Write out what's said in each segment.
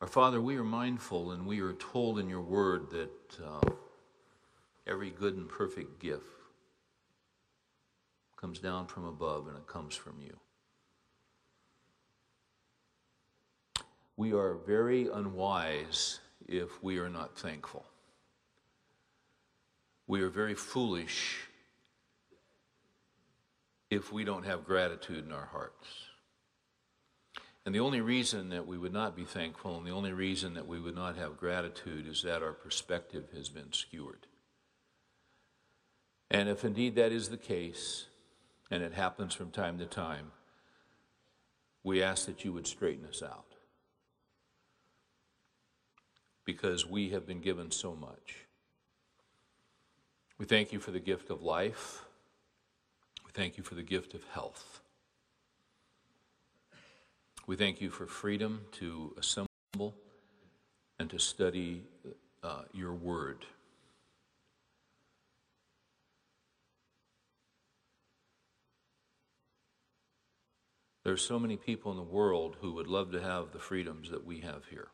Our Father, we are mindful and we are told in your word that uh, every good and perfect gift comes down from above and it comes from you. We are very unwise if we are not thankful. We are very foolish if we don't have gratitude in our hearts. And the only reason that we would not be thankful and the only reason that we would not have gratitude is that our perspective has been skewered. And if indeed that is the case, and it happens from time to time, we ask that you would straighten us out. Because we have been given so much. We thank you for the gift of life. We thank you for the gift of health. We thank you for freedom to assemble and to study uh, your word. There are so many people in the world who would love to have the freedoms that we have here.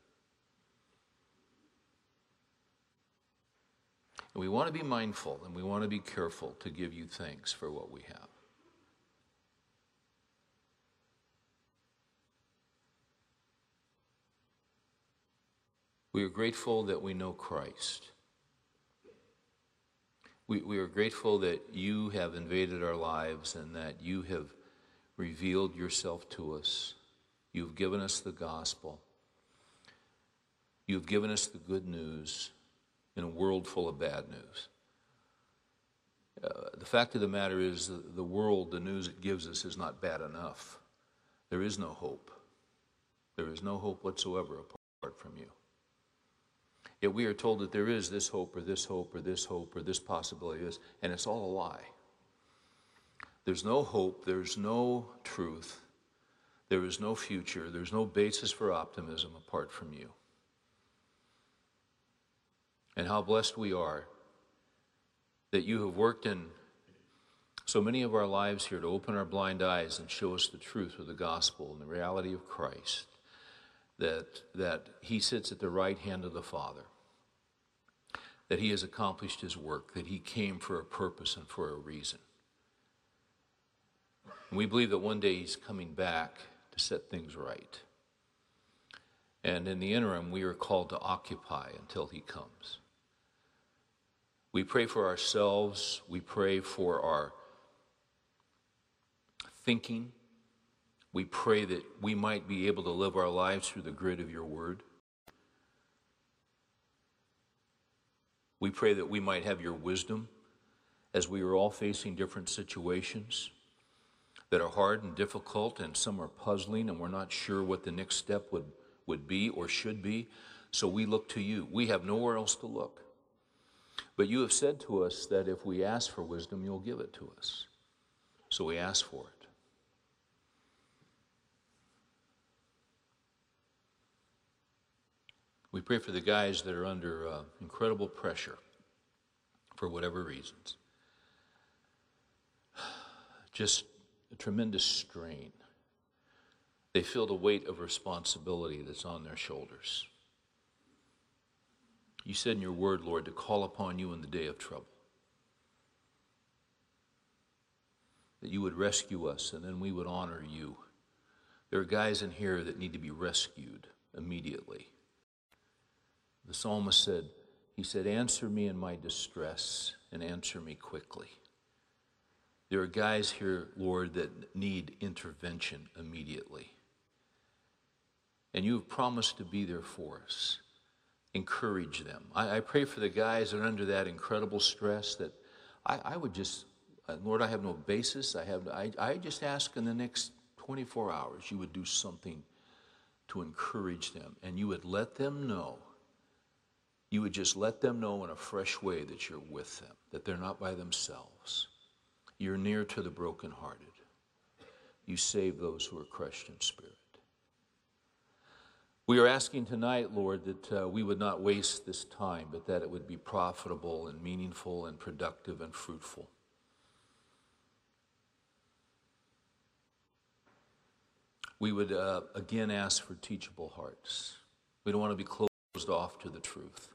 And we want to be mindful and we want to be careful to give you thanks for what we have. We are grateful that we know Christ. We, we are grateful that you have invaded our lives and that you have revealed yourself to us. You've given us the gospel. You've given us the good news in a world full of bad news. Uh, the fact of the matter is, the, the world, the news it gives us, is not bad enough. There is no hope. There is no hope whatsoever apart from you. Yet we are told that there is this hope or this hope or this hope or this possibility, and it's all a lie. There's no hope, there's no truth, there is no future, there's no basis for optimism apart from you. And how blessed we are that you have worked in so many of our lives here to open our blind eyes and show us the truth of the gospel and the reality of Christ that, that he sits at the right hand of the Father, that he has accomplished his work, that he came for a purpose and for a reason. And we believe that one day he's coming back to set things right. And in the interim, we are called to occupy until he comes. We pray for ourselves, we pray for our thinking, we pray that we might be able to live our lives through the grid of your word. We pray that we might have your wisdom as we are all facing different situations that are hard and difficult, and some are puzzling, and we're not sure what the next step would, would be or should be. So we look to you. We have nowhere else to look. But you have said to us that if we ask for wisdom, you'll give it to us. So we ask for it. We pray for the guys that are under uh, incredible pressure for whatever reasons. Just a tremendous strain. They feel the weight of responsibility that's on their shoulders. You said in your word, Lord, to call upon you in the day of trouble. That you would rescue us and then we would honor you. There are guys in here that need to be rescued immediately. The psalmist said, He said, Answer me in my distress and answer me quickly. There are guys here, Lord, that need intervention immediately. And you have promised to be there for us. Encourage them. I, I pray for the guys that are under that incredible stress that I, I would just, uh, Lord, I have no basis. I, have, I, I just ask in the next 24 hours you would do something to encourage them and you would let them know you would just let them know in a fresh way that you're with them, that they're not by themselves. You're near to the brokenhearted. You save those who are crushed in spirit. We are asking tonight, Lord, that uh, we would not waste this time, but that it would be profitable and meaningful and productive and fruitful. We would uh, again ask for teachable hearts We don't want to be closed off to the truth.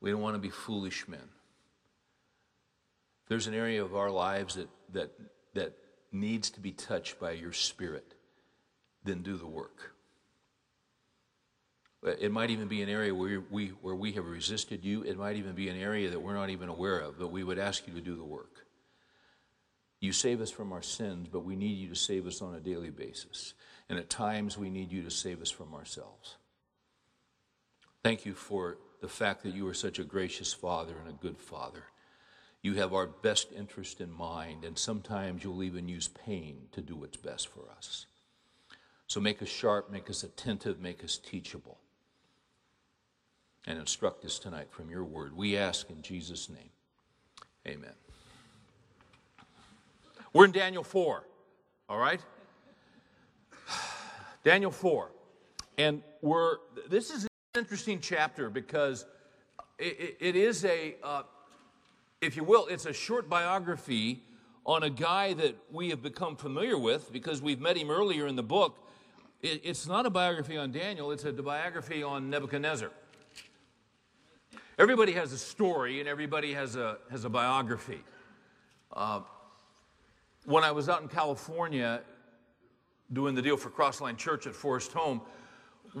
We don't want to be foolish men. If there's an area of our lives that, that, that needs to be touched by your spirit, then do the work. Uh, it might even be an area where we, where we have resisted you. It might even be an area that we're not even aware of, but we would ask you to do the work. You save us from our sins, but we need you to save us on a daily basis. And at times, we need you to save us from ourselves. Thank you for the fact that you are such a gracious Father and a good Father. You have our best interest in mind, and sometimes you'll even use pain to do what's best for us. So make us sharp, make us attentive, make us teachable, and instruct us tonight from your word. We ask in Jesus' name. Amen. We're in Daniel 4, all right? Daniel 4. And we're, this is interesting chapter because it, it is a, uh, if you will, it's a short biography on a guy that we have become familiar with because we've met him earlier in the book. It, it's not a biography on Daniel, it's a biography on Nebuchadnezzar. Everybody has a story and everybody has a, has a biography. Uh, when I was out in California doing the deal for Crossline Church at Forest Home,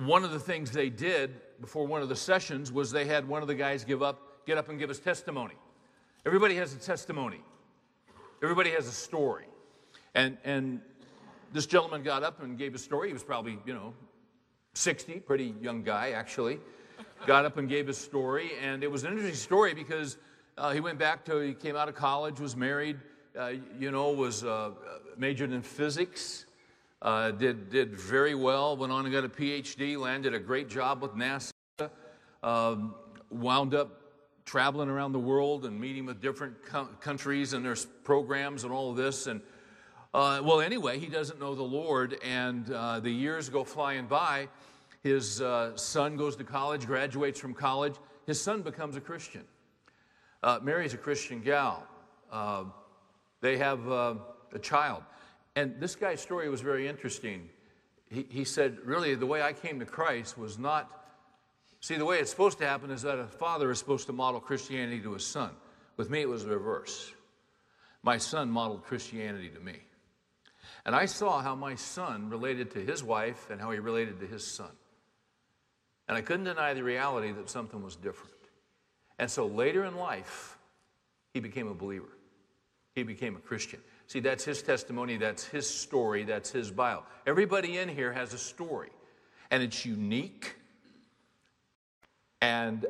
one of the things they did before one of the sessions was they had one of the guys give up, get up and give his testimony. Everybody has a testimony. Everybody has a story. And, and this gentleman got up and gave a story. He was probably, you know, 60, pretty young guy, actually. got up and gave his story. And it was an interesting story because uh, he went back to, he came out of college, was married, uh, you know, was uh, majored in physics, uh, did, did very well, went on and got a PhD, landed a great job with NASA, um, wound up traveling around the world and meeting with different co- countries and there's programs and all of this. And uh, well, anyway, he doesn't know the Lord, and uh, the years go flying by. His uh, son goes to college, graduates from college. His son becomes a Christian. Uh, marries a Christian gal. Uh, they have uh, a child. And this guy's story was very interesting. He, he said, Really, the way I came to Christ was not See, the way it's supposed to happen is that a father is supposed to model Christianity to his son. With me, it was the reverse. My son modeled Christianity to me. And I saw how my son related to his wife and how he related to his son. And I couldn't deny the reality that something was different. And so later in life, he became a believer. He became a Christian. See, that's his testimony, that's his story, that's his bio. Everybody in here has a story, and it's unique and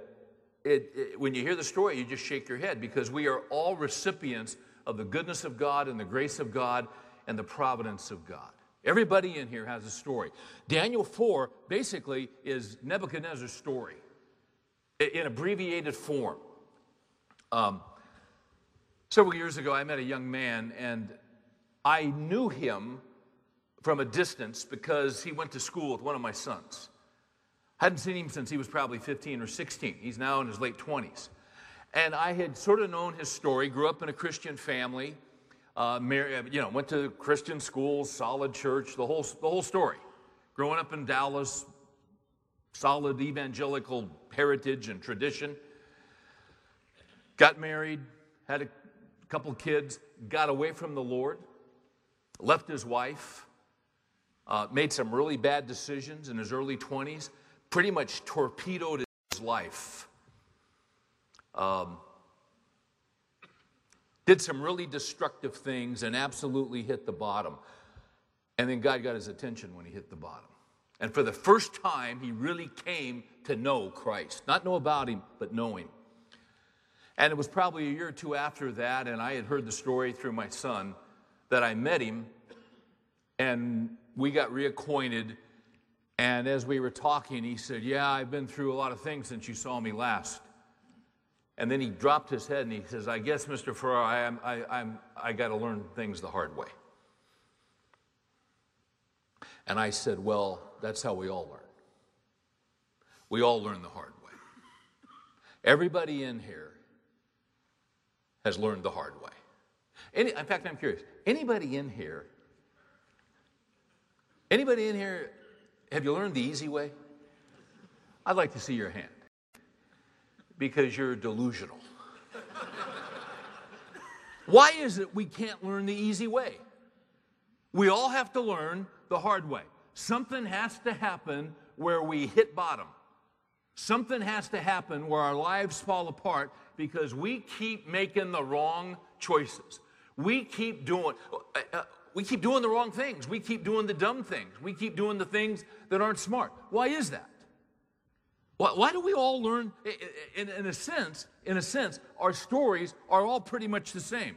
it, it, when you hear the story, you just shake your head because we are all recipients of the goodness of God and the grace of God and the providence of God. Everybody in here has a story. Daniel 4 basically is Nebuchadnezzar's story in abbreviated form. Um, several years ago, I met a young man, and I knew him from a distance because he went to school with one of my sons. I Hadn't seen him since he was probably 15 or 16. He's now in his late 20s. And I had sort of known his story, grew up in a Christian family, uh, married, you know, went to Christian schools, solid church, the whole, the whole story. Growing up in Dallas, solid evangelical heritage and tradition. Got married, had a couple kids, got away from the Lord, left his wife, uh, made some really bad decisions in his early 20s pretty much torpedoed his life. Um, did some really destructive things and absolutely hit the bottom. And then God got his attention when he hit the bottom. And for the first time, he really came to know Christ. Not know about him, but know him. And it was probably a year or two after that, and I had heard the story through my son, that I met him and we got reacquainted and as we were talking, he said, Yeah, I've been through a lot of things since you saw me last. And then he dropped his head and he says, I guess, Mr. Farrar, I, I, I'm, I got to learn things the hard way. And I said, Well, that's how we all learn. We all learn the hard way. Everybody in here has learned the hard way. Any, in fact, I'm curious. Anybody in here? Anybody in here have you learned the easy way? I'd like to see your hand because you're delusional. Why is it we can't learn the easy way? We all have to learn the hard way. Something has to happen where we hit bottom. Something has to happen where our lives fall apart because we keep making the wrong choices. We keep doing uh, uh, we keep doing the wrong things. We keep doing the dumb things. We keep doing the things that aren't smart. Why is that? Why, why do we all learn in, in a sense, in a sense, our stories are all pretty much the same.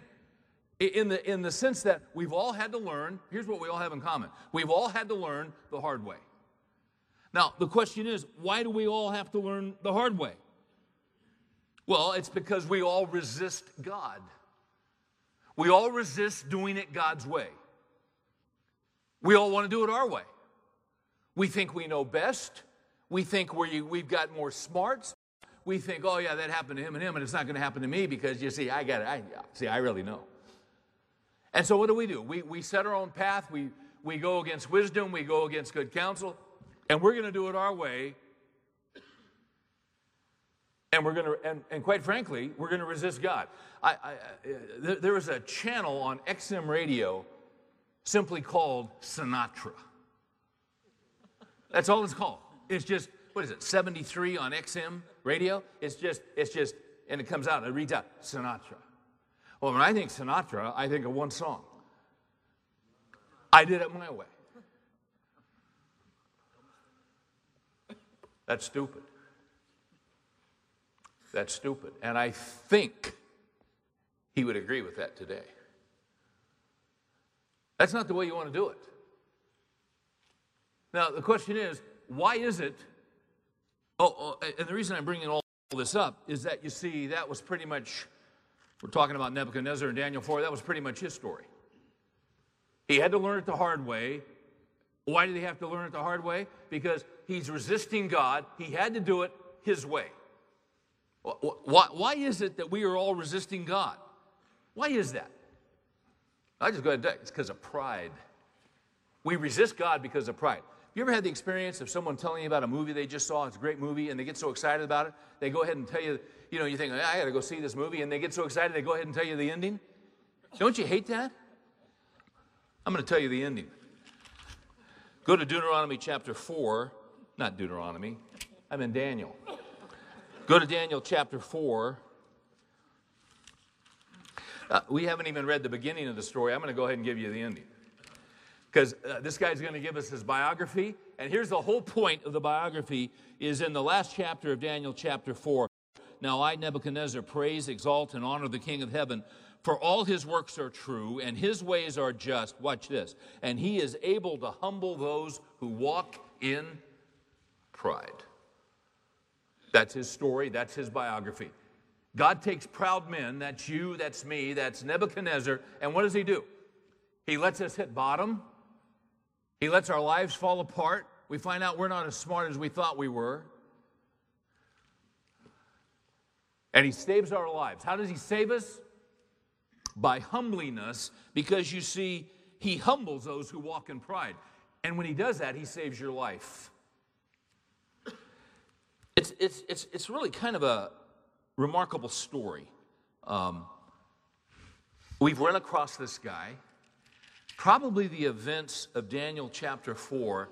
In the, in the sense that we've all had to learn, here's what we all have in common. We've all had to learn the hard way. Now, the question is, why do we all have to learn the hard way? Well, it's because we all resist God. We all resist doing it God's way. We all want to do it our way. We think we know best. We think we we've got more smarts. We think, oh, yeah, that happened to him and him, and it's not going to happen to me because you see, I got it. I, see, I really know. And so, what do we do? We, we set our own path. We, we go against wisdom. We go against good counsel. And we're going to do it our way. And we're going to, and, and quite frankly, we're going to resist God. I, I, uh, there, there was a channel on XM radio simply called Sinatra. That's all it's called. It's just, what is it, 73 on XM radio? It's just, it's just, and it comes out, it reads out, Sinatra. Well, when I think Sinatra, I think of one song. I did it my way. That's stupid. That's stupid. And I think he would agree with that today. That's not the way you want to do it. Now, the question is why is it? Oh, oh, and the reason I'm bringing all this up is that you see, that was pretty much, we're talking about Nebuchadnezzar and Daniel 4, that was pretty much his story. He had to learn it the hard way. Why did he have to learn it the hard way? Because he's resisting God. He had to do it his way. Why, why is it that we are all resisting God? Why is that? I just go ahead and it's because of pride. We resist God because of pride. Have You ever had the experience of someone telling you about a movie they just saw? It's a great movie, and they get so excited about it, they go ahead and tell you, you know, you think, I got to go see this movie, and they get so excited, they go ahead and tell you the ending? Don't you hate that? I'm going to tell you the ending. Go to Deuteronomy chapter 4, not Deuteronomy, I'm in Daniel. Go to Daniel chapter 4. Uh, we haven't even read the beginning of the story. I'm going to go ahead and give you the ending. Because uh, this guy's going to give us his biography. And here's the whole point of the biography is in the last chapter of Daniel chapter 4. Now I, Nebuchadnezzar, praise, exalt, and honor the King of heaven, for all his works are true, and his ways are just. Watch this. And he is able to humble those who walk in pride. That's his story, that's his biography. God takes proud men, that's you, that's me, that's Nebuchadnezzar, and what does he do? He lets us hit bottom. He lets our lives fall apart. We find out we're not as smart as we thought we were. And he saves our lives. How does he save us? By humbling us, because you see, he humbles those who walk in pride. And when he does that, he saves your life. It's, it's, it's, it's really kind of a remarkable story. Um, we've run across this guy. Probably the events of Daniel chapter 4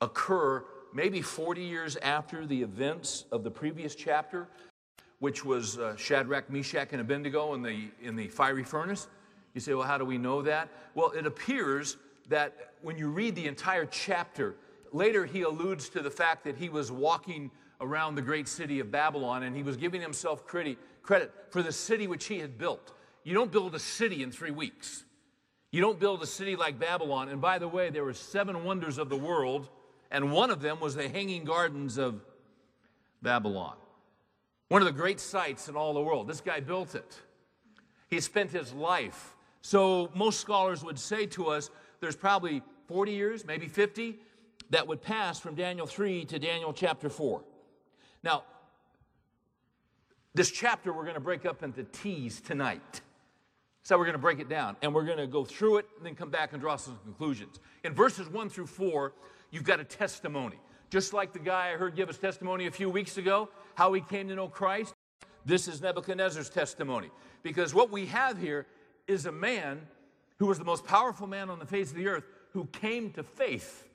occur maybe 40 years after the events of the previous chapter, which was uh, Shadrach, Meshach, and Abednego in the, in the fiery furnace. You say, well, how do we know that? Well, it appears that when you read the entire chapter, later he alludes to the fact that he was walking around the great city of Babylon, and he was giving himself credit, for the city which he had built. You don't build a city in three weeks. You don't build a city like Babylon. And by the way, there were seven wonders of the world, and one of them was the Hanging Gardens of Babylon. One of the great sites in all the world. This guy built it. He spent his life. So most scholars would say to us there's probably 40 years, maybe 50, that would pass from Daniel 3 to Daniel chapter 4. Now, this chapter we're going to break up into T's tonight. So we're going to break it down and we're going to go through it and then come back and draw some conclusions. In verses 1 through 4, you've got a testimony. Just like the guy I heard give his testimony a few weeks ago, how he came to know Christ. This is Nebuchadnezzar's testimony. Because what we have here is a man who was the most powerful man on the face of the earth who came to faith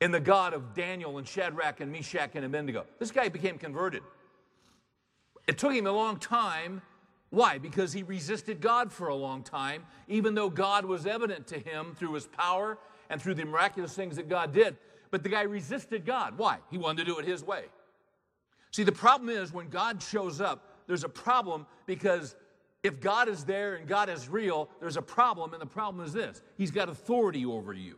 in the God of Daniel and Shadrach and Meshach and Abednego. This guy became converted. It took him a long time. Why? Because he resisted God for a long time, even though God was evident to him through his power and through the miraculous things that God did. But the guy resisted God. Why? He wanted to do it his way. See, the problem is when God shows up, there's a problem because if God is there and God is real, there's a problem, and the problem is this He's got authority over you.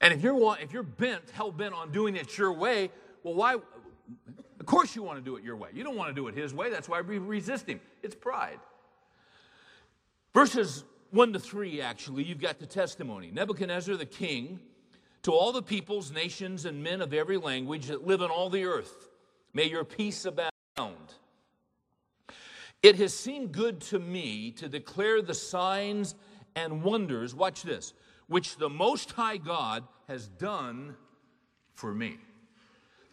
And if you're, if you're bent, hell bent on doing it your way, well, why? Of course you want to do it your way. You don't want to do it his way. That's why we resist him. It's pride. Verses 1 to 3, actually, you've got the testimony. Nebuchadnezzar the king, to all the peoples, nations, and men of every language that live on all the earth, may your peace abound. It has seemed good to me to declare the signs and wonders, watch this, which the Most High God has done for me.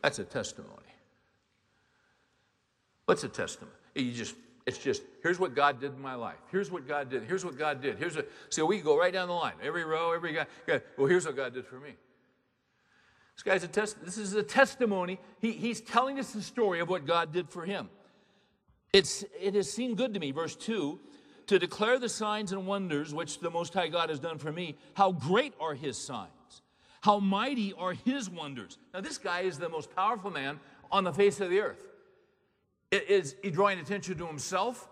That's a testimony. What's a testimony? You just, it's just, here's what God did in my life. Here's what God did. Here's what God did. Here's what, so we go right down the line. Every row, every guy, well, here's what God did for me. This guy's a test, this is a testimony. He, he's telling us the story of what God did for him. It's, it has seemed good to me, verse 2, to declare the signs and wonders which the Most High God has done for me. How great are his signs! How mighty are his wonders! Now, this guy is the most powerful man on the face of the earth. Is he drawing attention to himself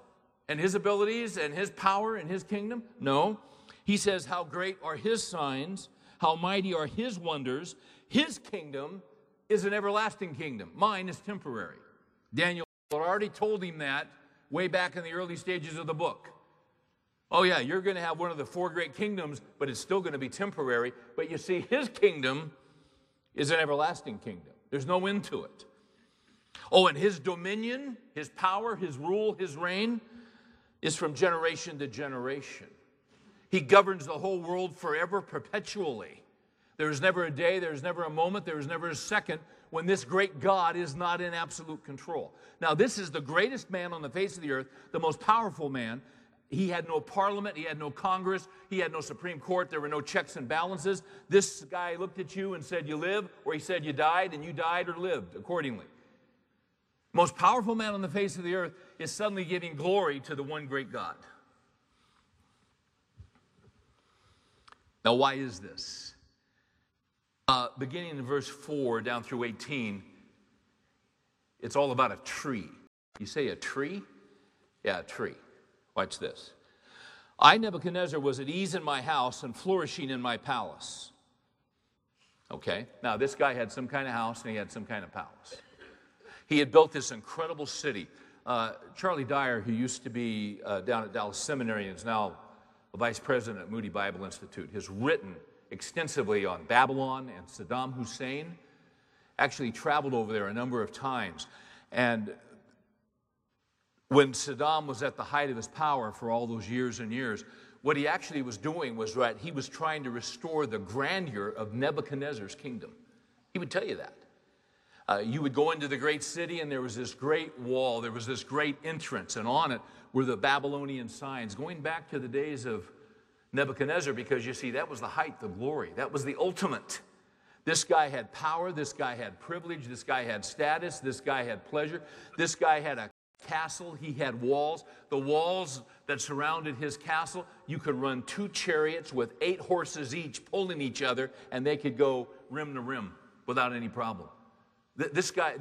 and his abilities and his power and his kingdom? No. He says, How great are his signs! How mighty are his wonders! His kingdom is an everlasting kingdom. Mine is temporary. Daniel already told him that way back in the early stages of the book. Oh, yeah, you're going to have one of the four great kingdoms, but it's still going to be temporary. But you see, his kingdom is an everlasting kingdom, there's no end to it. Oh, and his dominion, his power, his rule, his reign is from generation to generation. He governs the whole world forever, perpetually. There is never a day, there is never a moment, there is never a second when this great God is not in absolute control. Now, this is the greatest man on the face of the earth, the most powerful man. He had no parliament, he had no Congress, he had no Supreme Court, there were no checks and balances. This guy looked at you and said, You live, or he said, You died, and you died or lived accordingly. Most powerful man on the face of the earth is suddenly giving glory to the one great God. Now, why is this? Uh, beginning in verse 4 down through 18, it's all about a tree. You say a tree? Yeah, a tree. Watch this. I, Nebuchadnezzar, was at ease in my house and flourishing in my palace. Okay, now this guy had some kind of house and he had some kind of palace. He had built this incredible city. Uh, Charlie Dyer, who used to be uh, down at Dallas Seminary and is now a vice president at Moody Bible Institute, has written extensively on Babylon and Saddam Hussein. Actually, traveled over there a number of times. And when Saddam was at the height of his power for all those years and years, what he actually was doing was that he was trying to restore the grandeur of Nebuchadnezzar's kingdom. He would tell you that. Uh, you would go into the great city, and there was this great wall, there was this great entrance, and on it were the Babylonian signs, going back to the days of Nebuchadnezzar because you see, that was the height, the glory. That was the ultimate. This guy had power, this guy had privilege, this guy had status, this guy had pleasure, this guy had a castle, he had walls. The walls that surrounded his castle, you could run two chariots with eight horses each pulling each other, and they could go rim to rim without any problem. This guy,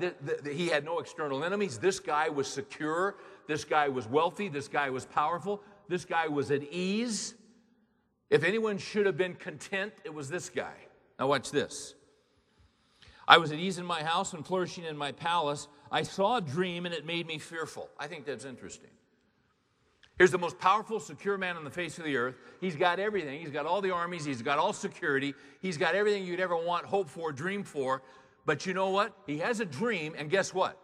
he had no external enemies. This guy was secure. This guy was wealthy. This guy was powerful. This guy was at ease. If anyone should have been content, it was this guy. Now, watch this. I was at ease in my house and flourishing in my palace. I saw a dream and it made me fearful. I think that's interesting. Here's the most powerful, secure man on the face of the earth. He's got everything. He's got all the armies. He's got all security. He's got everything you'd ever want, hope for, dream for. But you know what? He has a dream, and guess what?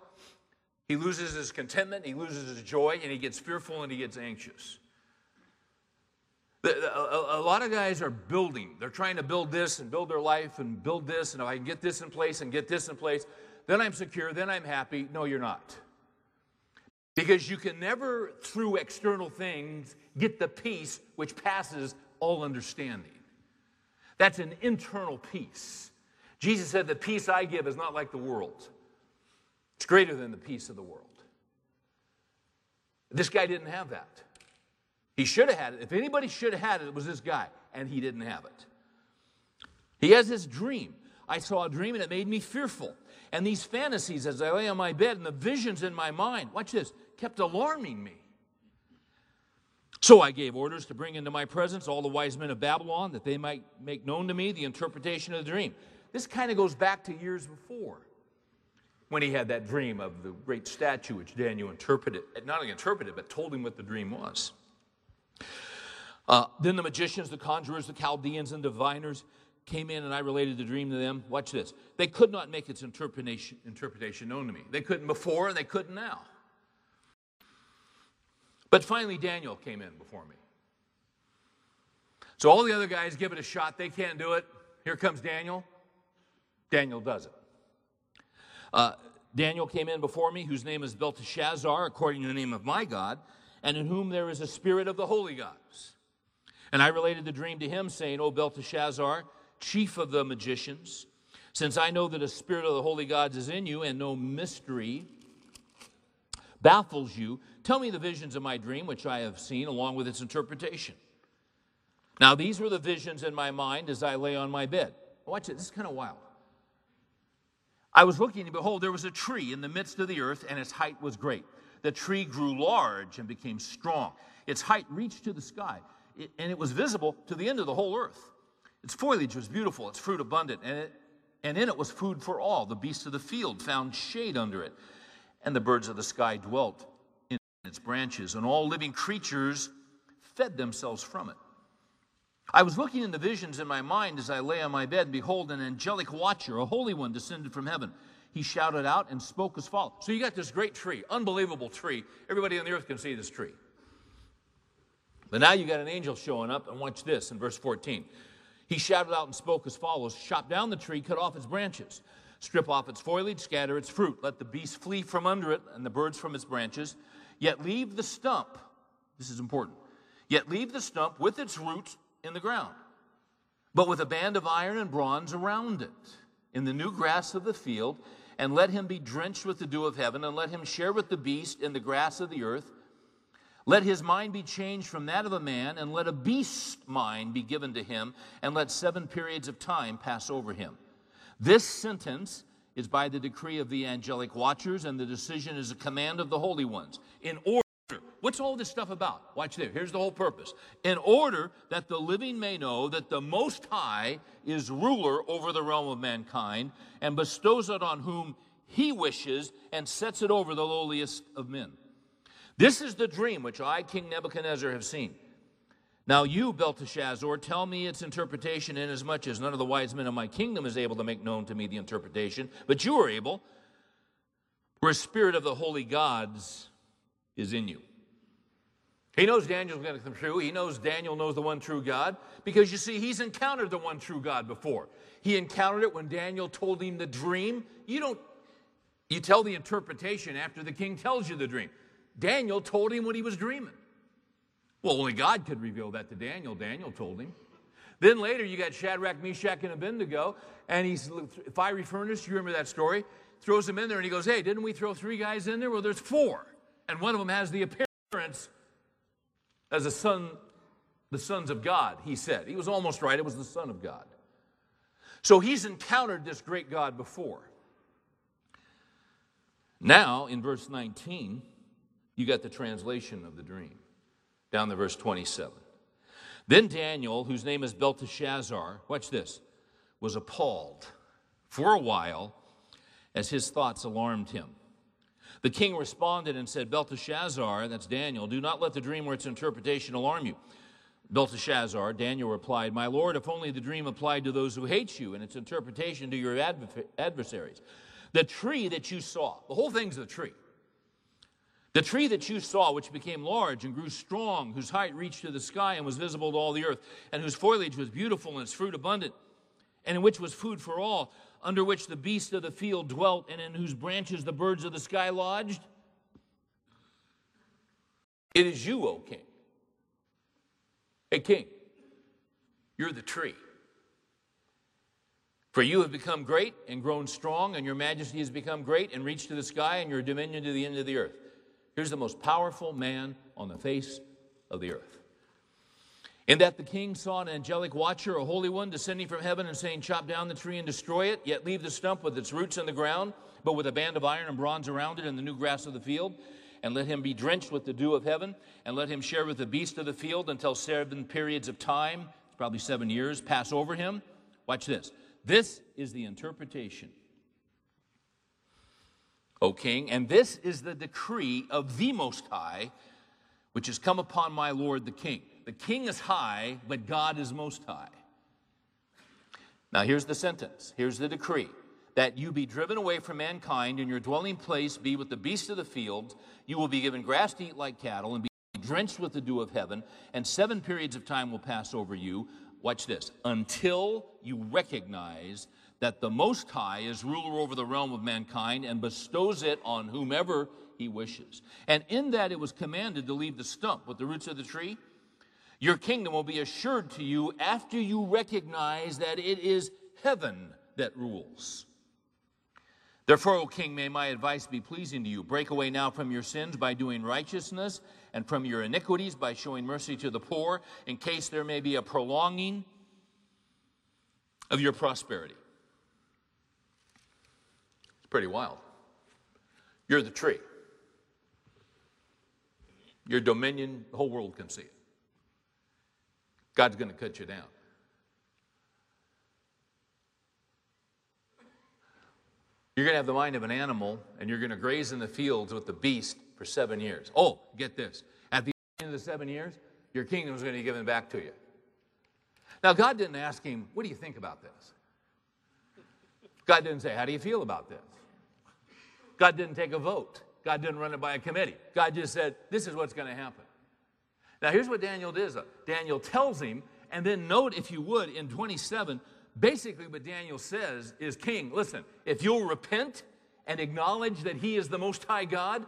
He loses his contentment, he loses his joy, and he gets fearful and he gets anxious. A lot of guys are building. They're trying to build this and build their life and build this, and if I can get this in place and get this in place, then I'm secure, then I'm happy. No, you're not. Because you can never, through external things, get the peace which passes all understanding. That's an internal peace. Jesus said, The peace I give is not like the world, it's greater than the peace of the world. This guy didn't have that. He should have had it. If anybody should have had it, it was this guy, and he didn't have it. He has this dream. I saw a dream and it made me fearful. And these fantasies as I lay on my bed and the visions in my mind, watch this, kept alarming me. So I gave orders to bring into my presence all the wise men of Babylon that they might make known to me the interpretation of the dream. This kind of goes back to years before when he had that dream of the great statue which Daniel interpreted, not only interpreted, but told him what the dream was. Uh, then the magicians, the conjurers, the Chaldeans, and diviners came in and I related the dream to them. Watch this. They could not make its interpretation, interpretation known to me. They couldn't before and they couldn't now. But finally, Daniel came in before me. So all the other guys give it a shot. They can't do it. Here comes Daniel. Daniel does it. Uh, Daniel came in before me, whose name is Belteshazzar, according to the name of my God, and in whom there is a spirit of the holy gods. And I related the dream to him, saying, O Belteshazzar, chief of the magicians, since I know that a spirit of the holy gods is in you, and no mystery baffles you, tell me the visions of my dream, which I have seen, along with its interpretation. Now, these were the visions in my mind as I lay on my bed. Watch it, this is kind of wild. I was looking, and behold, there was a tree in the midst of the earth, and its height was great. The tree grew large and became strong. Its height reached to the sky, and it was visible to the end of the whole earth. Its foliage was beautiful, its fruit abundant, and, it, and in it was food for all. The beasts of the field found shade under it, and the birds of the sky dwelt in its branches, and all living creatures fed themselves from it. I was looking in the visions in my mind as I lay on my bed, and behold, an angelic watcher, a holy one, descended from heaven. He shouted out and spoke as follows. So you got this great tree, unbelievable tree. Everybody on the earth can see this tree. But now you got an angel showing up, and watch this in verse 14. He shouted out and spoke as follows Chop down the tree, cut off its branches, strip off its foliage, scatter its fruit. Let the beasts flee from under it and the birds from its branches. Yet leave the stump, this is important, yet leave the stump with its roots in the ground, but with a band of iron and bronze around it, in the new grass of the field, and let him be drenched with the dew of heaven, and let him share with the beast in the grass of the earth. Let his mind be changed from that of a man, and let a beast mind be given to him, and let seven periods of time pass over him. This sentence is by the decree of the angelic watchers, and the decision is a command of the holy ones. In order What's all this stuff about? Watch there. Here's the whole purpose. In order that the living may know that the Most High is ruler over the realm of mankind and bestows it on whom he wishes and sets it over the lowliest of men. This is the dream which I, King Nebuchadnezzar, have seen. Now you, Belteshazzar, tell me its interpretation, inasmuch as none of the wise men of my kingdom is able to make known to me the interpretation, but you are able, where a spirit of the holy gods is in you. He knows Daniel's going to come true. He knows Daniel knows the one true God because you see, he's encountered the one true God before. He encountered it when Daniel told him the dream. You don't, you tell the interpretation after the king tells you the dream. Daniel told him what he was dreaming. Well, only God could reveal that to Daniel. Daniel told him. Then later, you got Shadrach, Meshach, and Abednego, and he's fiery furnace. You remember that story? Throws them in there, and he goes, Hey, didn't we throw three guys in there? Well, there's four and one of them has the appearance as a son, the sons of God, he said. He was almost right, it was the Son of God. So he's encountered this great God before. Now, in verse 19, you got the translation of the dream, down to verse 27. Then Daniel, whose name is Belteshazzar, watch this, was appalled for a while as his thoughts alarmed him. The king responded and said, Belteshazzar, that's Daniel, do not let the dream or its interpretation alarm you. Belteshazzar, Daniel replied, My lord, if only the dream applied to those who hate you and its interpretation to your adversaries. The tree that you saw, the whole thing's the tree. The tree that you saw, which became large and grew strong, whose height reached to the sky and was visible to all the earth, and whose foliage was beautiful and its fruit abundant, and in which was food for all, under which the beasts of the field dwelt, and in whose branches the birds of the sky lodged? It is you, O king. Hey, king, you're the tree. For you have become great and grown strong, and your majesty has become great and reached to the sky, and your dominion to the end of the earth. Here's the most powerful man on the face of the earth. In that the king saw an angelic watcher, a holy one, descending from heaven and saying, Chop down the tree and destroy it, yet leave the stump with its roots in the ground, but with a band of iron and bronze around it and the new grass of the field. And let him be drenched with the dew of heaven, and let him share with the beast of the field until seven periods of time, probably seven years, pass over him. Watch this. This is the interpretation O king, and this is the decree of the Most High, which has come upon my Lord the king. The king is high, but God is most high. Now, here's the sentence. Here's the decree that you be driven away from mankind, and your dwelling place be with the beasts of the field. You will be given grass to eat like cattle, and be drenched with the dew of heaven, and seven periods of time will pass over you. Watch this until you recognize that the Most High is ruler over the realm of mankind and bestows it on whomever he wishes. And in that it was commanded to leave the stump with the roots of the tree. Your kingdom will be assured to you after you recognize that it is heaven that rules. Therefore, O king, may my advice be pleasing to you. Break away now from your sins by doing righteousness, and from your iniquities by showing mercy to the poor, in case there may be a prolonging of your prosperity. Pretty wild. You're the tree. Your dominion, the whole world can see it. God's going to cut you down. You're going to have the mind of an animal, and you're going to graze in the fields with the beast for seven years. Oh, get this. At the end of the seven years, your kingdom is going to be given back to you. Now, God didn't ask him, What do you think about this? God didn't say, How do you feel about this? God didn't take a vote. God didn't run it by a committee. God just said, This is what's going to happen. Now, here's what Daniel does Daniel tells him, and then note, if you would, in 27, basically what Daniel says is King, listen, if you'll repent and acknowledge that He is the Most High God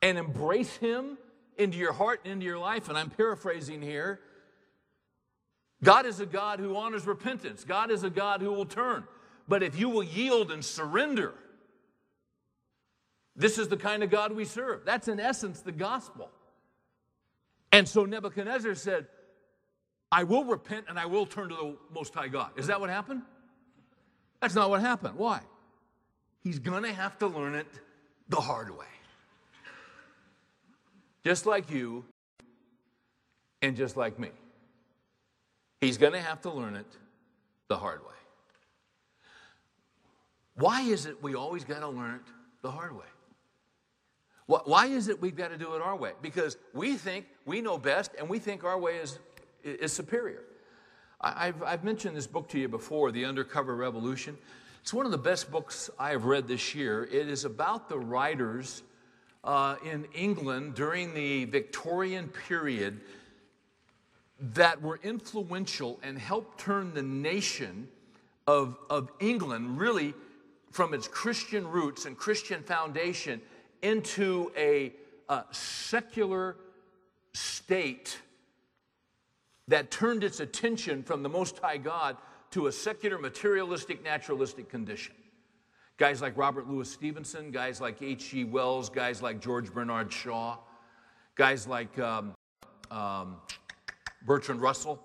and embrace Him into your heart and into your life, and I'm paraphrasing here, God is a God who honors repentance. God is a God who will turn. But if you will yield and surrender, this is the kind of God we serve. That's in essence the gospel. And so Nebuchadnezzar said, I will repent and I will turn to the Most High God. Is that what happened? That's not what happened. Why? He's going to have to learn it the hard way. Just like you and just like me. He's going to have to learn it the hard way. Why is it we always got to learn it the hard way? Why is it we've got to do it our way? Because we think we know best and we think our way is, is superior. I've, I've mentioned this book to you before, The Undercover Revolution. It's one of the best books I have read this year. It is about the writers uh, in England during the Victorian period that were influential and helped turn the nation of, of England really from its Christian roots and Christian foundation into a, a secular state that turned its attention from the Most High God to a secular, materialistic, naturalistic condition. Guys like Robert Louis Stevenson, guys like H.G. Wells, guys like George Bernard Shaw, guys like um, um, Bertrand Russell.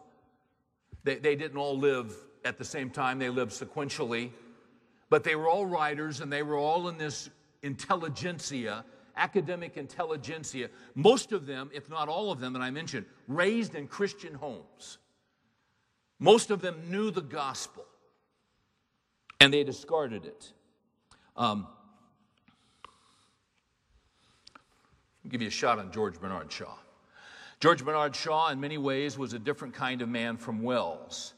They, they didn't all live at the same time, they lived sequentially, but they were all writers and they were all in this intelligentsia, academic intelligentsia, most of them, if not all of them that I mentioned, raised in Christian homes. Most of them knew the gospel and they discarded it. Um, I'll give you a shot on George Bernard Shaw. George Bernard Shaw, in many ways, was a different kind of man from Wells,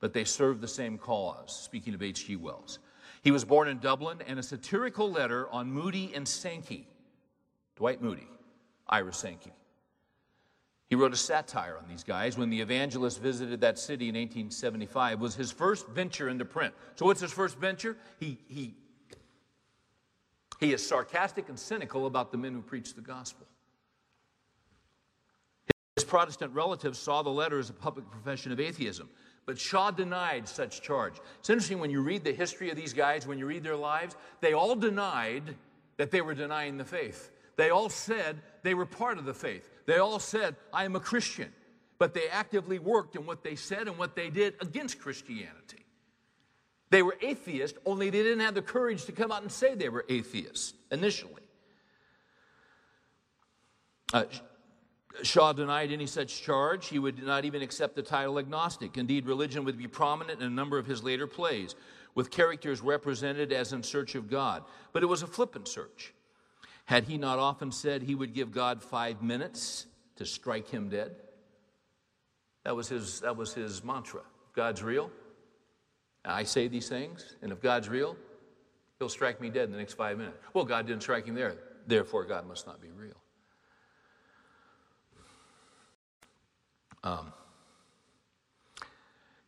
but they served the same cause, speaking of H.G. Wells. He was born in Dublin, and a satirical letter on Moody and Sankey Dwight Moody, Ira Sankey. He wrote a satire on these guys when the evangelist visited that city in 1875 was his first venture into print. So what's his first venture? He, he, he is sarcastic and cynical about the men who preach the gospel. His Protestant relatives saw the letter as a public profession of atheism, but Shaw denied such charge. It's interesting when you read the history of these guys, when you read their lives, they all denied that they were denying the faith. They all said they were part of the faith. They all said, I am a Christian. But they actively worked in what they said and what they did against Christianity. They were atheists, only they didn't have the courage to come out and say they were atheists initially. Uh, Shaw denied any such charge. He would not even accept the title agnostic. Indeed, religion would be prominent in a number of his later plays, with characters represented as in search of God. But it was a flippant search. Had he not often said he would give God five minutes to strike him dead? That was his, that was his mantra. God's real. I say these things, and if God's real, he'll strike me dead in the next five minutes. Well, God didn't strike him there, therefore, God must not be real. Um,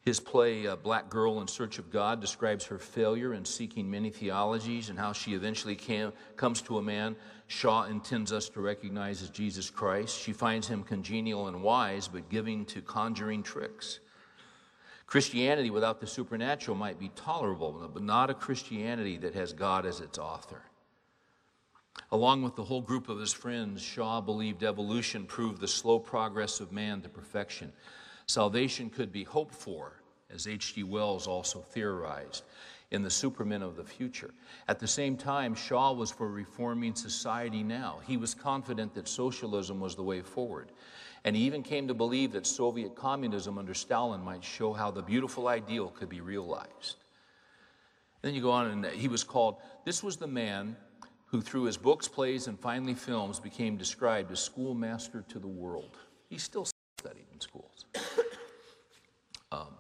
his play, uh, Black Girl in Search of God, describes her failure in seeking many theologies and how she eventually comes to a man Shaw intends us to recognize as Jesus Christ. She finds him congenial and wise, but giving to conjuring tricks. Christianity without the supernatural might be tolerable, but not a Christianity that has God as its author. Along with the whole group of his friends, Shaw believed evolution proved the slow progress of man to perfection. Salvation could be hoped for, as H.G. Wells also theorized, in the supermen of the future. At the same time, Shaw was for reforming society now. He was confident that socialism was the way forward. And he even came to believe that Soviet communism under Stalin might show how the beautiful ideal could be realized. Then you go on, and he was called, this was the man who, through his books, plays, and finally films, became described as schoolmaster to the world. He still studied in schools. Um,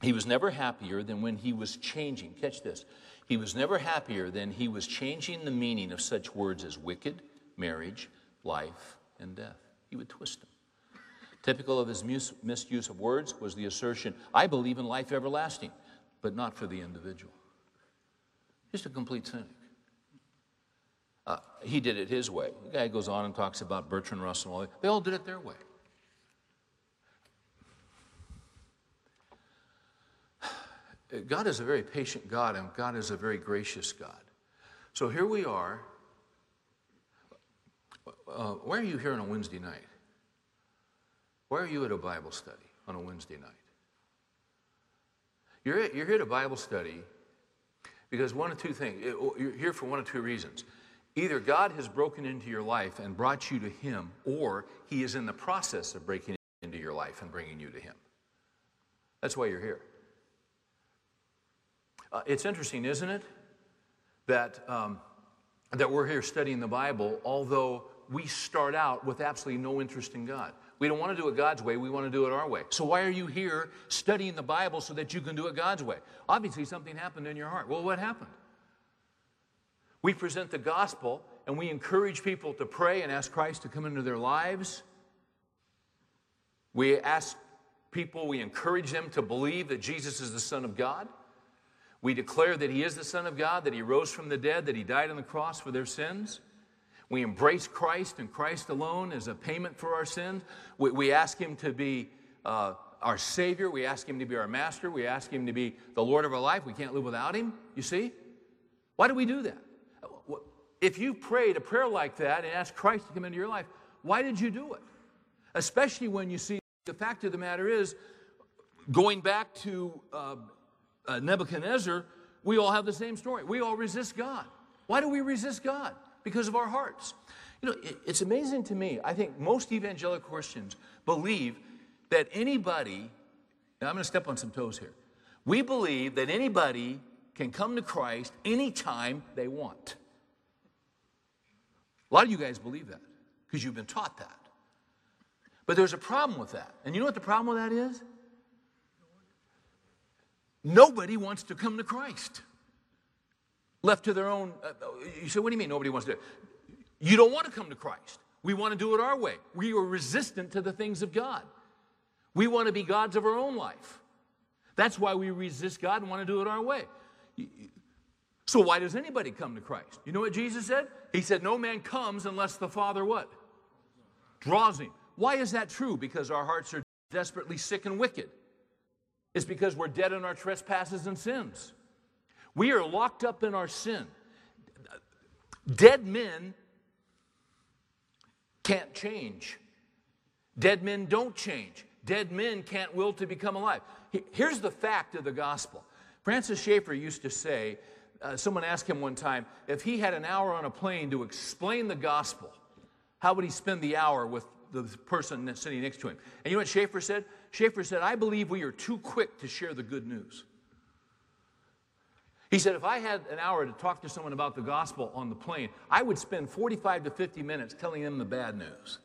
he was never happier than when he was changing. Catch this. He was never happier than he was changing the meaning of such words as wicked, marriage, life, and death. He would twist them. Typical of his mis- misuse of words was the assertion, I believe in life everlasting, but not for the individual. Just a complete cynic. Uh, he did it his way. The guy goes on and talks about Bertrand Russell. They all did it their way. God is a very patient God, and God is a very gracious God. So here we are. Uh, why are you here on a Wednesday night? Why are you at a Bible study on a Wednesday night? You're, at, you're here to Bible study because one of two things. You're here for one of two reasons. Either God has broken into your life and brought you to Him, or He is in the process of breaking into your life and bringing you to Him. That's why you're here. Uh, it's interesting, isn't it, that, um, that we're here studying the Bible, although we start out with absolutely no interest in God. We don't want to do it God's way, we want to do it our way. So, why are you here studying the Bible so that you can do it God's way? Obviously, something happened in your heart. Well, what happened? We present the gospel and we encourage people to pray and ask Christ to come into their lives. We ask people, we encourage them to believe that Jesus is the Son of God. We declare that He is the Son of God, that He rose from the dead, that He died on the cross for their sins. We embrace Christ and Christ alone as a payment for our sins. We, we ask Him to be uh, our Savior. We ask Him to be our Master. We ask Him to be the Lord of our life. We can't live without Him, you see? Why do we do that? If you prayed a prayer like that and asked Christ to come into your life, why did you do it? Especially when you see the fact of the matter is, going back to uh, uh, Nebuchadnezzar, we all have the same story. We all resist God. Why do we resist God? Because of our hearts. You know, it, it's amazing to me. I think most evangelical Christians believe that anybody, now I'm going to step on some toes here. We believe that anybody can come to Christ anytime they want. A lot of you guys believe that because you've been taught that. But there's a problem with that. And you know what the problem with that is? Nobody wants to come to Christ. Left to their own, uh, you say, what do you mean nobody wants to? You don't want to come to Christ. We want to do it our way. We are resistant to the things of God. We want to be gods of our own life. That's why we resist God and want to do it our way. So why does anybody come to Christ? You know what Jesus said? He said, No man comes unless the Father what? Draws him. Why is that true? Because our hearts are desperately sick and wicked. It's because we're dead in our trespasses and sins. We are locked up in our sin. Dead men can't change. Dead men don't change. Dead men can't will to become alive. Here's the fact of the gospel. Francis Schaeffer used to say, uh, someone asked him one time, if he had an hour on a plane to explain the gospel, how would he spend the hour with the person sitting next to him? And you know what Schaeffer said? Schaeffer said, I believe we are too quick to share the good news. He said, if I had an hour to talk to someone about the gospel on the plane, I would spend 45 to 50 minutes telling them the bad news.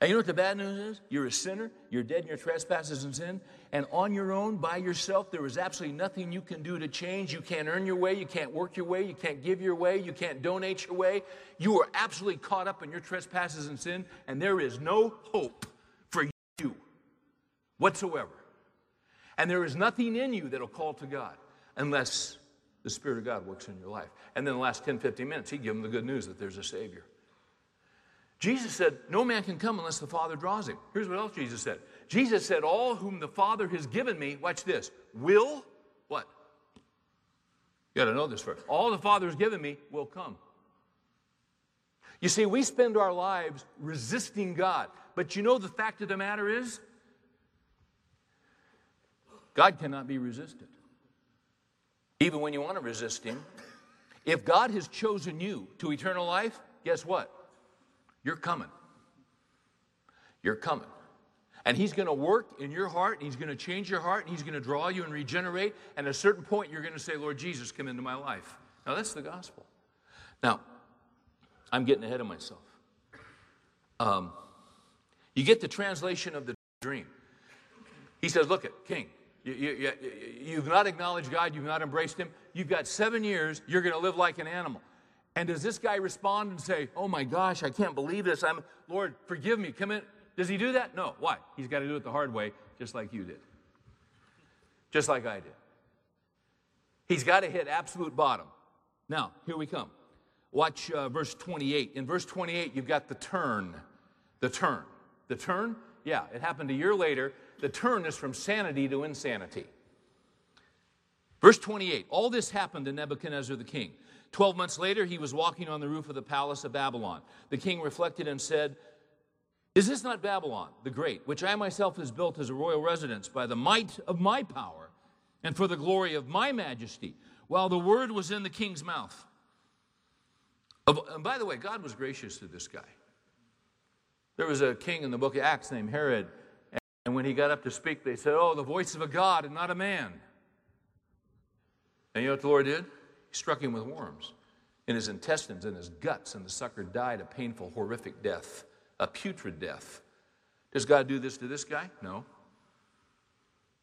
And you know what the bad news is? You're a sinner, you're dead in your trespasses and sin, and on your own, by yourself, there is absolutely nothing you can do to change. You can't earn your way, you can't work your way, you can't give your way, you can't donate your way. You are absolutely caught up in your trespasses and sin, and there is no hope for you whatsoever. And there is nothing in you that'll call to God unless the Spirit of God works in your life. And then the last 10, 15 minutes, he'd give them the good news that there's a Savior. Jesus said, No man can come unless the Father draws him. Here's what else Jesus said. Jesus said, All whom the Father has given me, watch this, will what? You got to know this first. All the Father has given me will come. You see, we spend our lives resisting God. But you know the fact of the matter is, God cannot be resisted. Even when you want to resist Him. If God has chosen you to eternal life, guess what? You're coming. You're coming. And he's going to work in your heart, and he's going to change your heart, and he's going to draw you and regenerate. And at a certain point, you're going to say, Lord Jesus, come into my life. Now, that's the gospel. Now, I'm getting ahead of myself. Um, you get the translation of the dream. He says, Look at King, you, you, you, you've not acknowledged God, you've not embraced Him. You've got seven years, you're going to live like an animal. And does this guy respond and say, Oh my gosh, I can't believe this. I'm, Lord, forgive me. Come in. Does he do that? No. Why? He's got to do it the hard way, just like you did. Just like I did. He's got to hit absolute bottom. Now, here we come. Watch uh, verse 28. In verse 28, you've got the turn. The turn. The turn? Yeah, it happened a year later. The turn is from sanity to insanity. Verse 28 All this happened to Nebuchadnezzar the king. Twelve months later, he was walking on the roof of the palace of Babylon. The king reflected and said, Is this not Babylon the Great, which I myself has built as a royal residence by the might of my power and for the glory of my majesty? While the word was in the king's mouth. And by the way, God was gracious to this guy. There was a king in the book of Acts named Herod, and when he got up to speak, they said, Oh, the voice of a God and not a man. And you know what the Lord did? He struck him with worms in his intestines, in his guts, and the sucker died a painful, horrific death, a putrid death. Does God do this to this guy? No.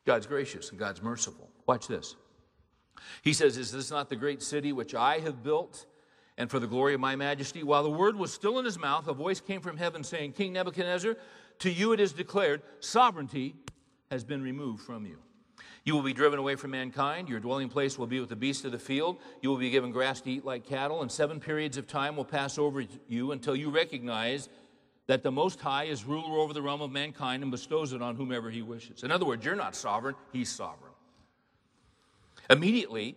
God's gracious and God's merciful. Watch this. He says, Is this not the great city which I have built? And for the glory of my majesty. While the word was still in his mouth, a voice came from heaven saying, King Nebuchadnezzar, to you it is declared, sovereignty has been removed from you. You will be driven away from mankind. Your dwelling place will be with the beasts of the field. You will be given grass to eat like cattle, and seven periods of time will pass over you until you recognize that the Most High is ruler over the realm of mankind and bestows it on whomever he wishes. In other words, you're not sovereign, he's sovereign. Immediately,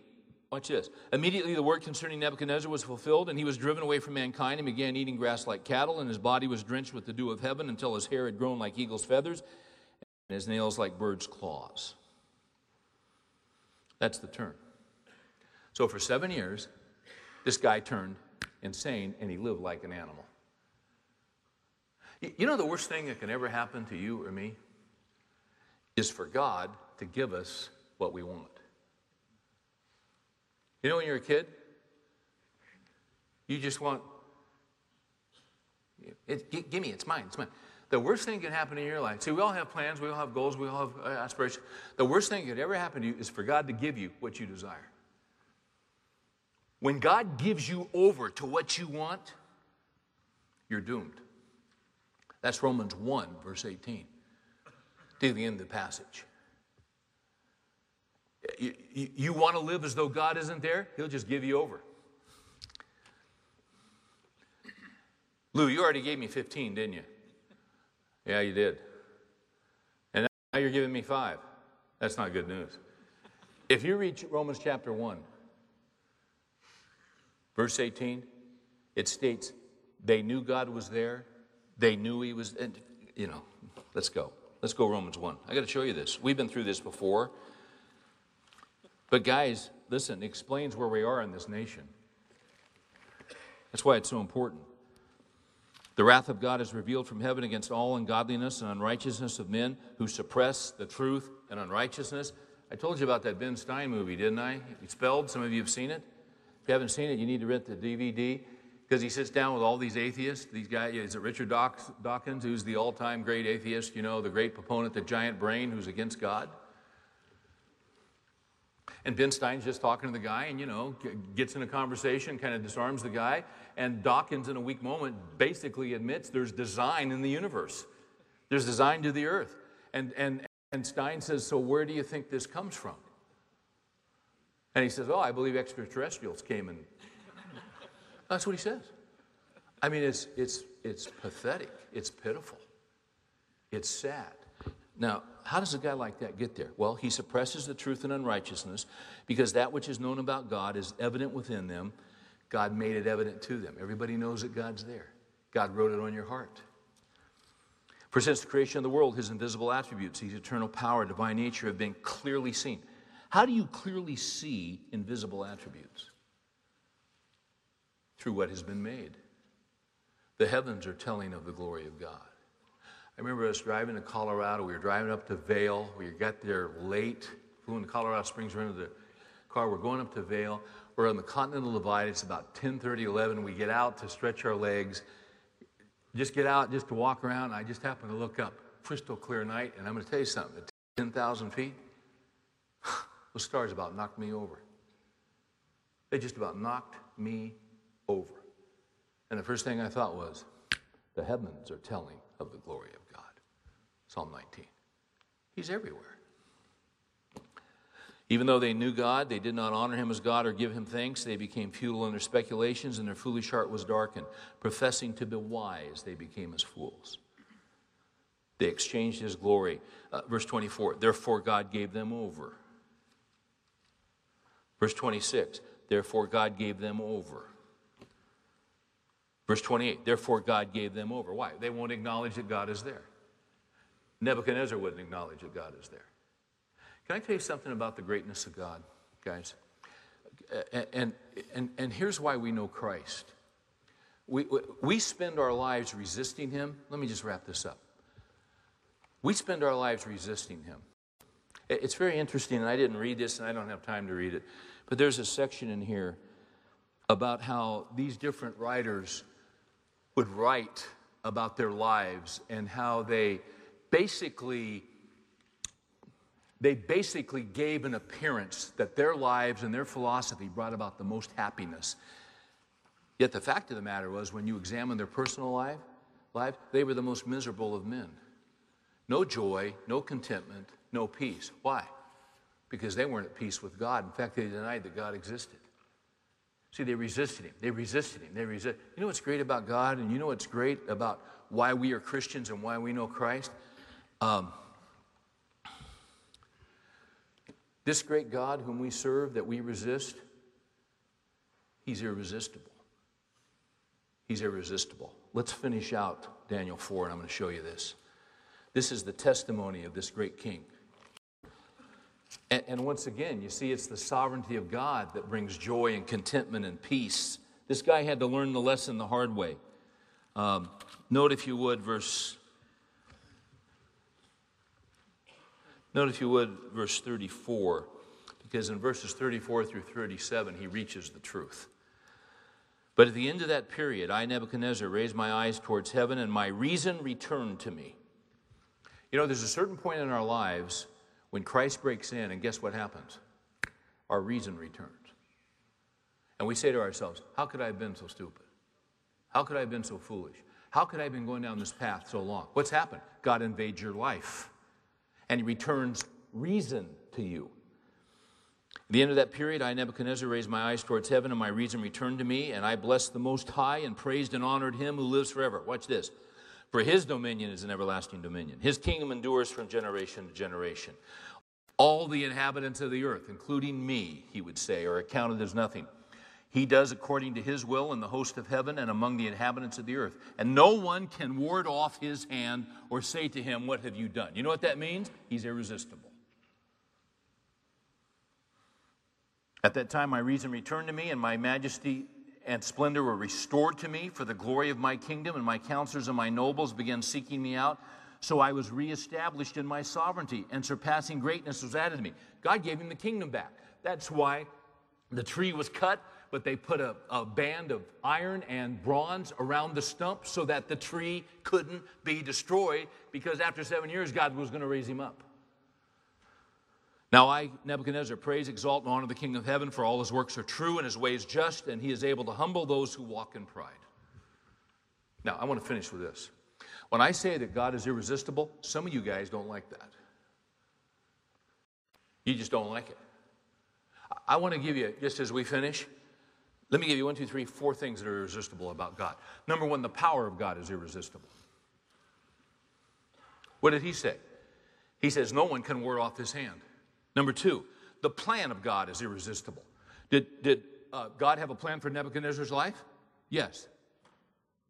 watch this. Immediately, the word concerning Nebuchadnezzar was fulfilled, and he was driven away from mankind and began eating grass like cattle, and his body was drenched with the dew of heaven until his hair had grown like eagle's feathers and his nails like bird's claws. That's the turn. So for seven years, this guy turned insane and he lived like an animal. You know, the worst thing that can ever happen to you or me is for God to give us what we want. You know, when you're a kid, you just want, it, give me, it's mine, it's mine. The worst thing that can happen in your life, see, we all have plans, we all have goals, we all have uh, aspirations. The worst thing that could ever happen to you is for God to give you what you desire. When God gives you over to what you want, you're doomed. That's Romans 1, verse 18, to the end of the passage. You, you, you want to live as though God isn't there? He'll just give you over. Lou, you already gave me 15, didn't you? Yeah, you did. And now you're giving me five. That's not good news. If you read Romans chapter 1, verse 18, it states, they knew God was there. They knew He was, you know, let's go. Let's go, Romans 1. I got to show you this. We've been through this before. But, guys, listen, it explains where we are in this nation. That's why it's so important. The wrath of God is revealed from heaven against all ungodliness and unrighteousness of men who suppress the truth and unrighteousness. I told you about that Ben Stein movie, didn't I? Expelled. Some of you have seen it. If you haven't seen it, you need to rent the DVD because he sits down with all these atheists. These guys, is it Richard Dawkins, who's the all time great atheist, you know, the great proponent, the giant brain who's against God? And Ben Stein's just talking to the guy and, you know, gets in a conversation, kind of disarms the guy. And Dawkins, in a weak moment, basically admits there's design in the universe, there's design to the earth. And, and, and Stein says, So where do you think this comes from? And he says, Oh, I believe extraterrestrials came and. That's what he says. I mean, it's, it's, it's pathetic, it's pitiful, it's sad. Now, how does a guy like that get there? Well, he suppresses the truth and unrighteousness because that which is known about God is evident within them. God made it evident to them. Everybody knows that God's there. God wrote it on your heart. For since the creation of the world, his invisible attributes, his eternal power, divine nature have been clearly seen. How do you clearly see invisible attributes? Through what has been made. The heavens are telling of the glory of God. I remember us driving to Colorado. We were driving up to Vail. We got there late. Flew into Colorado Springs, rented the car. We're going up to Vail. We're on the Continental Divide. It's about 10:30, 11. We get out to stretch our legs. Just get out, just to walk around. I just happen to look up. Crystal clear night, and I'm going to tell you something. At 10,000 feet, those stars about knocked me over. They just about knocked me over. And the first thing I thought was, the heavens are telling of the glory of God. Psalm 19. He's everywhere. Even though they knew God, they did not honor him as God or give him thanks. They became futile in their speculations, and their foolish heart was darkened. Professing to be wise, they became as fools. They exchanged his glory. Uh, verse 24, therefore God gave them over. Verse 26, therefore God gave them over. Verse 28, therefore God gave them over. Why? They won't acknowledge that God is there. Nebuchadnezzar wouldn't acknowledge that God is there. Can I tell you something about the greatness of God, guys? And, and, and here's why we know Christ. We, we spend our lives resisting Him. Let me just wrap this up. We spend our lives resisting Him. It's very interesting, and I didn't read this, and I don't have time to read it, but there's a section in here about how these different writers would write about their lives and how they basically they basically gave an appearance that their lives and their philosophy brought about the most happiness. Yet the fact of the matter was, when you examine their personal life, life, they were the most miserable of men. No joy, no contentment, no peace. Why? Because they weren't at peace with God. In fact, they denied that God existed. See, they resisted him. They resisted him. They resist. You know what's great about God, and you know what's great about why we are Christians and why we know Christ? Um, this great God whom we serve, that we resist, he's irresistible. He's irresistible. Let's finish out Daniel 4, and I'm going to show you this. This is the testimony of this great king. And, and, once again, you see, it's the sovereignty of God that brings joy and contentment and peace. This guy had to learn the lesson the hard way. Um, note, if you would, verse Note, if you would, verse 34, because in verses 34 through 37, he reaches the truth. But at the end of that period, I, Nebuchadnezzar, raised my eyes towards heaven, and my reason returned to me. You know, there's a certain point in our lives when Christ breaks in, and guess what happens? Our reason returns. And we say to ourselves, How could I have been so stupid? How could I have been so foolish? How could I have been going down this path so long? What's happened? God invades your life and he returns reason to you. At the end of that period, I, Nebuchadnezzar, raised my eyes towards heaven, and my reason returned to me, and I blessed the Most High and praised and honored him who lives forever. Watch this. For his dominion is an everlasting dominion, his kingdom endures from generation to generation. All the inhabitants of the earth, including me, he would say, are accounted as nothing. He does according to his will in the host of heaven and among the inhabitants of the earth. And no one can ward off his hand or say to him, What have you done? You know what that means? He's irresistible. At that time, my reason returned to me, and my majesty and splendor were restored to me for the glory of my kingdom, and my counselors and my nobles began seeking me out. So I was reestablished in my sovereignty, and surpassing greatness was added to me. God gave him the kingdom back. That's why the tree was cut, but they put a, a band of iron and bronze around the stump so that the tree couldn't be destroyed, because after seven years, God was going to raise him up. Now I, Nebuchadnezzar, praise, exalt, and honor the King of heaven, for all his works are true and his ways just, and he is able to humble those who walk in pride. Now, I want to finish with this. When I say that God is irresistible, some of you guys don't like that. You just don't like it. I want to give you, just as we finish, let me give you one, two, three, four things that are irresistible about God. Number one, the power of God is irresistible. What did he say? He says, No one can ward off his hand. Number two, the plan of God is irresistible. Did, did uh, God have a plan for Nebuchadnezzar's life? Yes.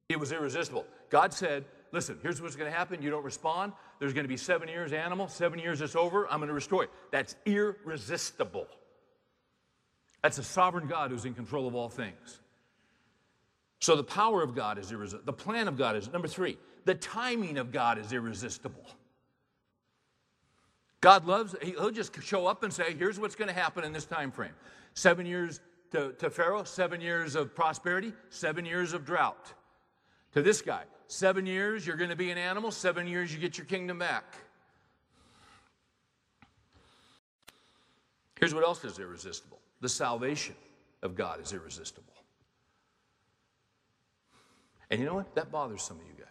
It was irresistible. God said, Listen, here's what's going to happen. You don't respond. There's going to be seven years animal. Seven years it's over. I'm going to restore it. That's irresistible. That's a sovereign God who's in control of all things. So the power of God is irresistible. The plan of God is number three. The timing of God is irresistible. God loves, he'll just show up and say, here's what's going to happen in this time frame. Seven years to, to Pharaoh, seven years of prosperity, seven years of drought. To this guy, seven years you're going to be an animal, seven years you get your kingdom back. Here's what else is irresistible the salvation of God is irresistible. And you know what? That bothers some of you guys.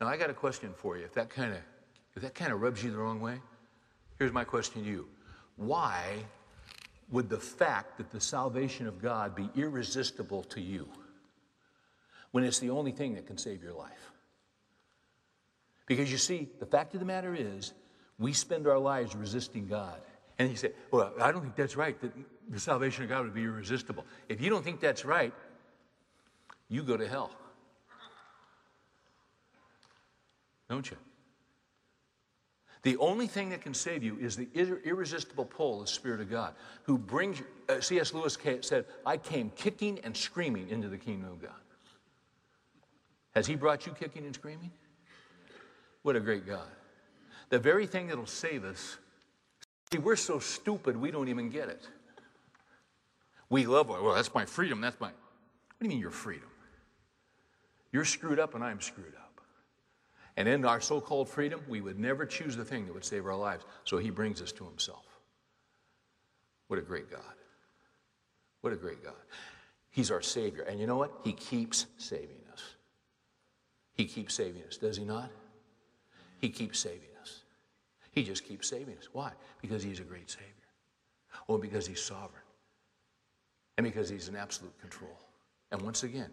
Now, I got a question for you. If that kind of if that kind of rubs you the wrong way, here's my question to you. Why would the fact that the salvation of God be irresistible to you when it's the only thing that can save your life? Because you see, the fact of the matter is, we spend our lives resisting God. And you say, Well, I don't think that's right, that the salvation of God would be irresistible. If you don't think that's right, you go to hell. Don't you? The only thing that can save you is the irresistible pull of the Spirit of God, who brings. Uh, C.S. Lewis said, I came kicking and screaming into the kingdom of God. Has He brought you kicking and screaming? What a great God. The very thing that'll save us, see, we're so stupid we don't even get it. We love, well, that's my freedom, that's my. What do you mean your freedom? You're screwed up and I'm screwed up. And in our so called freedom, we would never choose the thing that would save our lives. So he brings us to himself. What a great God. What a great God. He's our Savior. And you know what? He keeps saving us. He keeps saving us, does he not? He keeps saving us. He just keeps saving us. Why? Because he's a great Savior. Or because he's sovereign. And because he's in absolute control. And once again,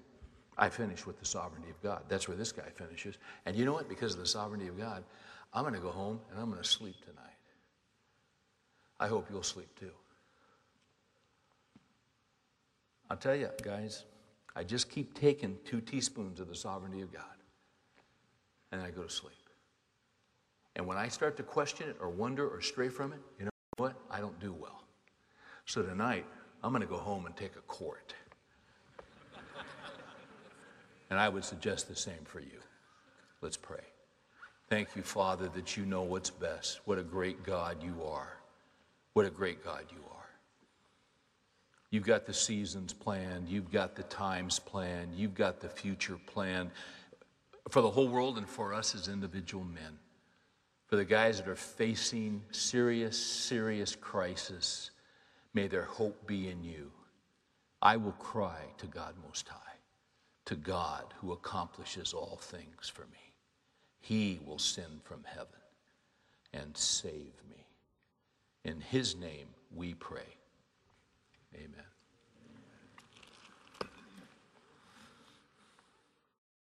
I finish with the sovereignty of God. That's where this guy finishes. And you know what? Because of the sovereignty of God, I'm going to go home and I'm going to sleep tonight. I hope you'll sleep too. I'll tell you, guys, I just keep taking two teaspoons of the sovereignty of God and I go to sleep. And when I start to question it or wonder or stray from it, you know what? I don't do well. So tonight, I'm going to go home and take a quart. And I would suggest the same for you. Let's pray. Thank you, Father, that you know what's best. What a great God you are. What a great God you are. You've got the seasons planned, you've got the times planned, you've got the future planned for the whole world and for us as individual men. For the guys that are facing serious, serious crisis, may their hope be in you. I will cry to God Most High, to God who accomplishes all things for me. He will send from heaven and save me. In his name we pray. Amen.